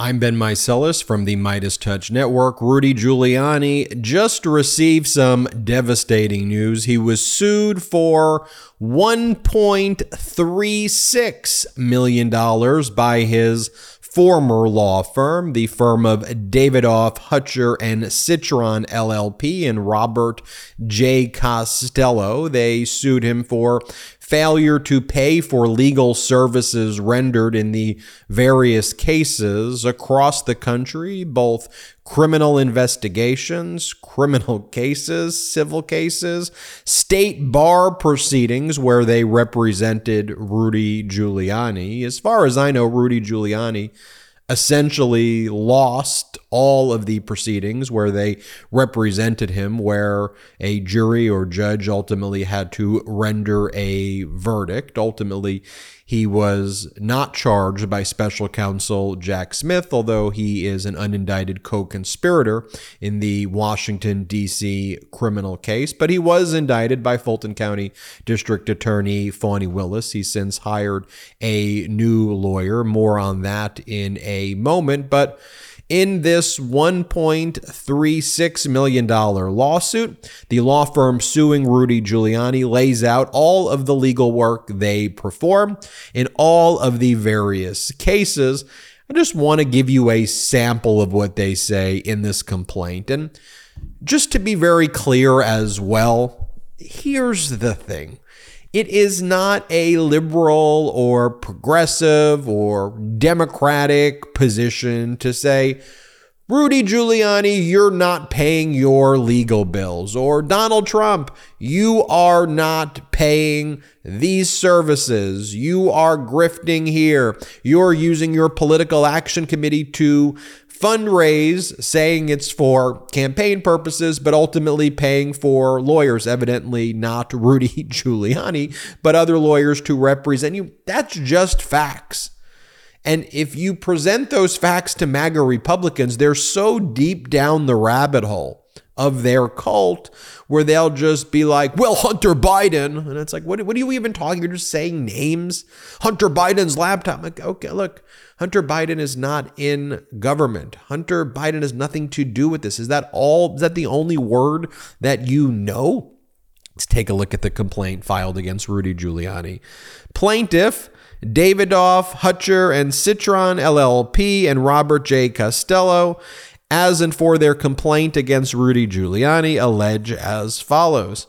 I'm Ben Meiselas from the MeidasTouch Network. Rudy Giuliani just received some devastating news. He was sued for $1.36 million by his former law firm, the firm of Davidoff, Hutcher, and Citron LLP, and Robert J. Costello. They sued him for failure to pay for legal services rendered in the various cases across the country, both criminal investigations, criminal cases, civil cases, state bar proceedings where they represented Rudy Giuliani. As far as I know, Rudy Giuliani essentially lost all of the proceedings where they represented him, where a jury or judge ultimately had to render a verdict. Ultimately, he was not charged by special counsel Jack Smith, although he is an unindicted co conspirator in the Washington, D.C. criminal case. But he was indicted by Fulton County District Attorney Fani Willis. He since hired a new lawyer. More on that in a moment. But in this $1.36 million lawsuit, the law firm suing Rudy Giuliani lays out all of the legal work they perform in all of the various cases. I just want to give you a sample of what they say in this complaint. And just to be very clear as well, here's the thing. It is not a liberal or progressive or democratic position to say, Rudy Giuliani, you're not paying your legal bills. Or Donald Trump, you are not paying these services. You are grifting here. You're using your political action committee to fundraise saying it's for campaign purposes, but ultimately paying for lawyers, evidently not Rudy Giuliani, but other lawyers to represent you. That's just facts. And if you present those facts to MAGA Republicans, they're so deep down the rabbit hole of their cult where they'll just be like, well, Hunter Biden. And it's like, what, what are you even talking? You're just saying names. Hunter Biden's laptop. Like, okay, look, Hunter Biden is not in government. Hunter Biden has nothing to do with this. Is that all? Is that the only word that you know? Let's take a look at the complaint filed against Rudy Giuliani. Plaintiff Davidoff, Hutcher, and Citron LLP, and Robert J. Costello, as and for their complaint against Rudy Giuliani, allege as follows.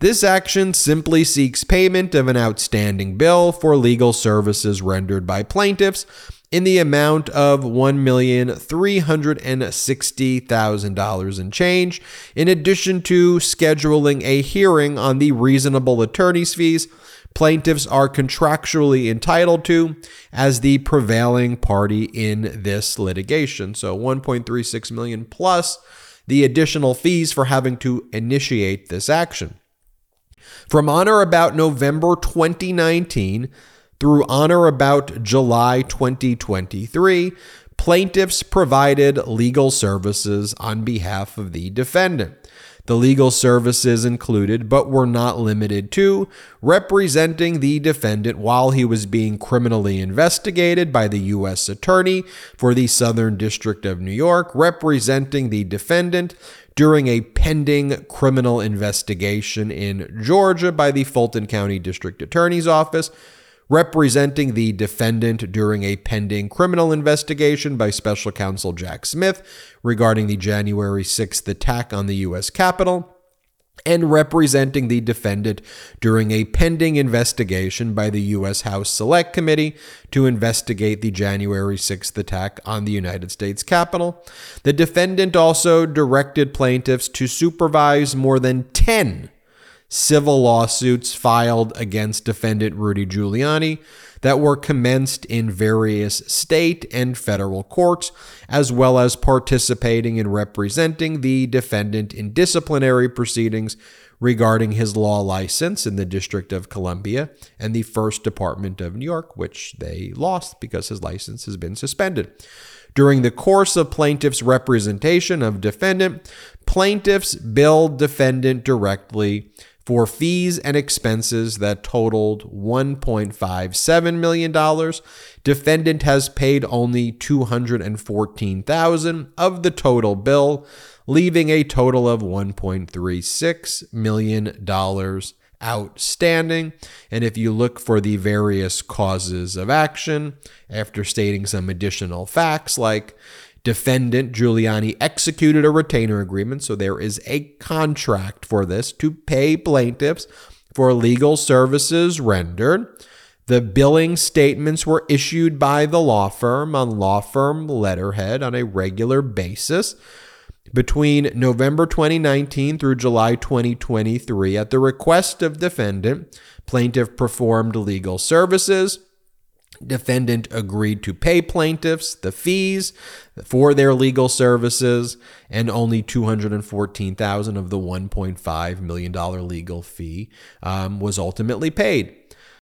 This action simply seeks payment of an outstanding bill for legal services rendered by plaintiffs in the amount of $1,360,000 in change, in addition to scheduling a hearing on the reasonable attorney's fees plaintiffs are contractually entitled to as the prevailing party in this litigation. So 1.36 million plus the additional fees for having to initiate this action. From on or about November 2019 through on or about July 2023, plaintiffs provided legal services on behalf of the defendant. The legal services included, but were not limited to, representing the defendant while he was being criminally investigated by the U.S. Attorney for the Southern District of New York, representing the defendant during a pending criminal investigation in Georgia by the Fulton County District Attorney's Office representing the defendant during a pending criminal investigation by special counsel Jack Smith regarding the January 6th attack on the U.S. Capitol and representing the defendant during a pending investigation by the U.S. House Select Committee to investigate the January 6th attack on the United States Capitol. The defendant also directed plaintiffs to supervise more than 10 civil lawsuits filed against defendant Rudy Giuliani that were commenced in various state and federal courts, as well as participating in representing the defendant in disciplinary proceedings regarding his law license in the District of Columbia and the First Department of New York, which they lost because his license has been suspended. During the course of plaintiff's representation of defendant, plaintiffs billed defendant directly for fees and expenses that totaled $1.57 million. Defendant has paid only 214,000 of the total bill, leaving a total of $1.36 million outstanding. And if you look for the various causes of action, after stating some additional facts like defendant Giuliani executed a retainer agreement, so there is a contract for this to pay plaintiffs for legal services rendered. The billing statements were issued by the law firm on law firm letterhead on a regular basis. Between November 2019 through July 2023, at the request of defendant, plaintiff performed legal services. Defendant agreed to pay plaintiffs the fees for their legal services, and only 214,000 of the 1.5 million dollar legal fee um, was ultimately paid.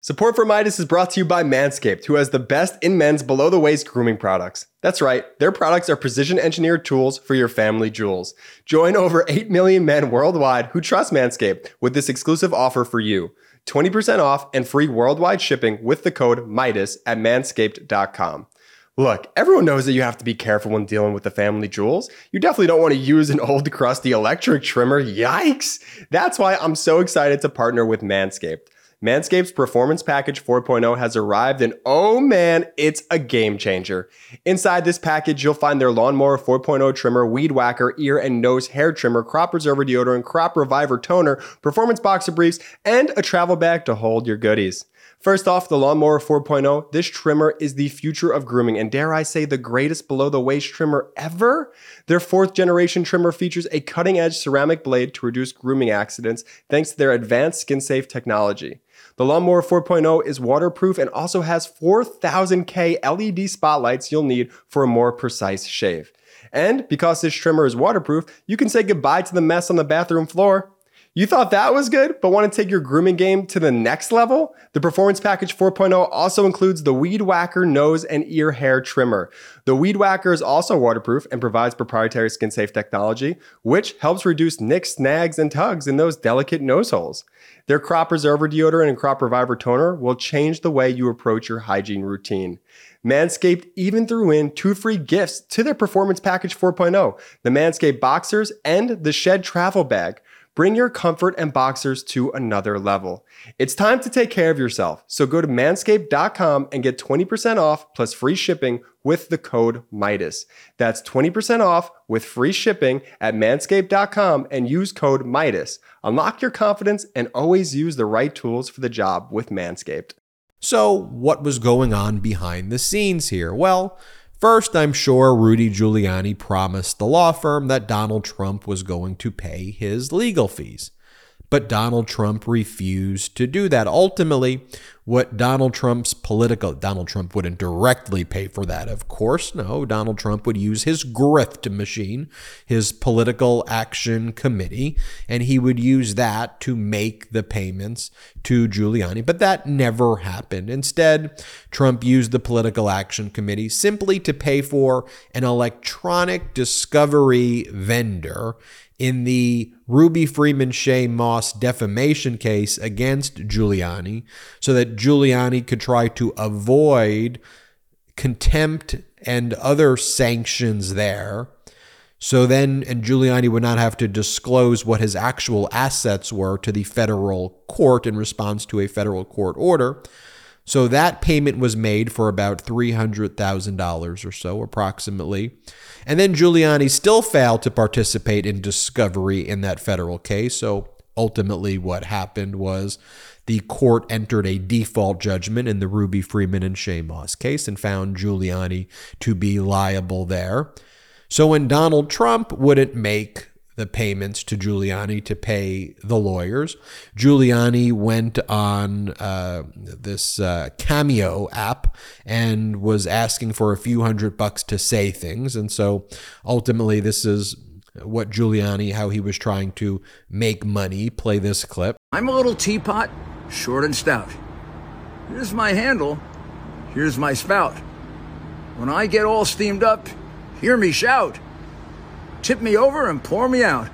Support for Meidas is brought to you by Manscaped, who has the best in men's below the waist grooming products. That's right, their products are precision engineered tools for your family jewels. Join over 8 million men worldwide who trust Manscaped with this exclusive offer for you 20% off and free worldwide shipping with the code MEIDAS at manscaped.com. Look, everyone knows that you have to be careful when dealing with the family jewels. You definitely don't want to use an old crusty electric trimmer. Yikes! That's why I'm so excited to partner with Manscaped. Manscaped's Performance Package 4.0 has arrived, and oh man, it's a game changer. Inside this package, you'll find their Lawnmower 4.0 trimmer, Weed Whacker, ear and nose hair trimmer, Crop Preserver deodorant, Crop Reviver toner, Performance Boxer briefs, and a travel bag to hold your goodies. First off, the Lawnmower 4.0, this trimmer is the future of grooming and dare I say the greatest below the waist trimmer ever. Their fourth generation trimmer features a cutting edge ceramic blade to reduce grooming accidents thanks to their advanced skin safe technology. The Lawnmower 4.0 is waterproof and also has 4000K LED spotlights you'll need for a more precise shave. And because this trimmer is waterproof, you can say goodbye to the mess on the bathroom floor. You thought that was good, but want to take your grooming game to the next level? The Performance Package 4.0 also includes the Weed Whacker nose and ear hair trimmer. The Weed Whacker is also waterproof and provides proprietary skin safe technology, which helps reduce nicks, snags, and tugs in those delicate nose holes. Their Crop Preserver deodorant and Crop Reviver toner will change the way you approach your hygiene routine. Manscaped even threw in two free gifts to their Performance Package 4.0 the Manscaped Boxers and the Shed Travel Bag. Bring your comfort and boxers to another level. It's time to take care of yourself. So go to manscaped.com and get 20% off plus free shipping with the code MEIDAS. That's 20% off with free shipping at manscaped.com and use code MEIDAS. Unlock your confidence and always use the right tools for the job with Manscaped. So, what was going on behind the scenes here? Well, First, I'm sure Rudy Giuliani promised the law firm that Donald Trump was going to pay his legal fees. But Donald Trump refused to do that. Ultimately, what Donald Trump's political Donald Trump wouldn't directly pay for that, of course. No, Donald Trump would use his grift machine, his political action committee, and he would use that to make the payments to Giuliani. But that never happened. Instead, Trump used the political action committee simply to pay for an electronic discovery vendor in the Ruby Freeman Shaye Moss defamation case against Giuliani so that Giuliani could try to avoid contempt and other sanctions there. So then, and Giuliani would not have to disclose what his actual assets were to the federal court in response to a federal court order. So that payment was made for about $300,000 or so, approximately. And then Giuliani still failed to participate in discovery in that federal case. So ultimately, what happened was the court entered a default judgment in the Ruby Freeman and Shaye Moss case and found Giuliani to be liable there. So when Donald Trump wouldn't make the payments to Giuliani to pay the lawyers. Giuliani went on uh, this uh, Cameo app and was asking for a few hundred bucks to say things. And so ultimately, this is what Giuliani, how he was trying to make money. Play this clip. I'm a little teapot, short and stout. Here's my handle. Here's my spout. When I get all steamed up, hear me shout tip me over and pour me out.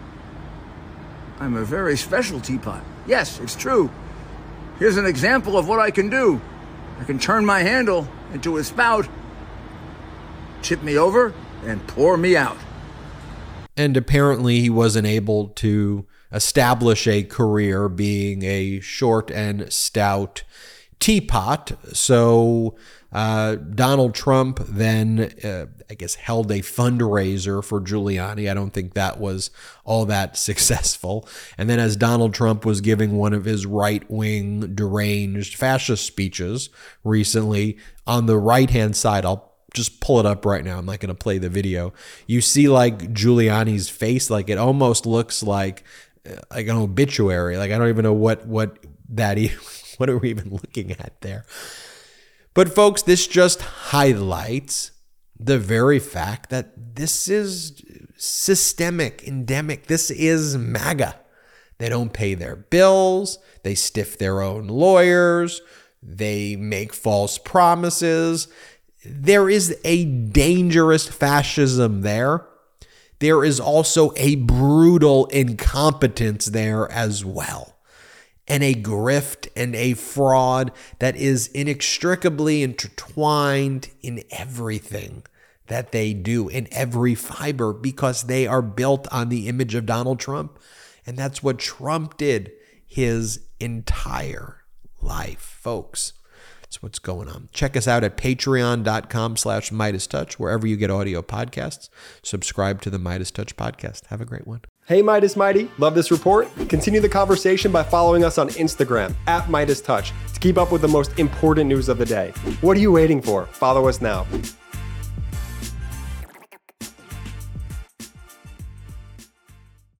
I'm a very special teapot. Yes, it's true. Here's an example of what I can do. I can turn my handle into a spout, tip me over, and pour me out. And apparently, he wasn't able to establish a career being a short and stout teapot. So uh, Donald Trump then, uh, I guess, held a fundraiser for Giuliani. I don't think that was all that successful. And then, as Donald Trump was giving one of his right wing, deranged fascist speeches recently, on the right hand side, I'll just pull it up right now. I'm not going to play the video. You see, like Giuliani's face, like it almost looks like like an obituary. Like I don't even know what what that what are we even looking at there? But folks, this just highlights the very fact that this is systemic, endemic. This is MAGA. They don't pay their bills. They stiff their own lawyers. They make false promises there is a dangerous fascism there. There is also a brutal incompetence there as well. And a grift and a fraud that is inextricably intertwined in everything that they do, in every fiber, because they are built on the image of Donald Trump. And that's what Trump did his entire life, folks. That's what's going on. Check us out at patreon.com slash MeidasTouch, wherever you get audio podcasts. Subscribe to the MeidasTouch podcast. Have a great one. Hey, Meidas Mighty, love this report? Continue the conversation by following us on Instagram at MeidasTouch to keep up with the most important news of the day. What are you waiting for? Follow us now.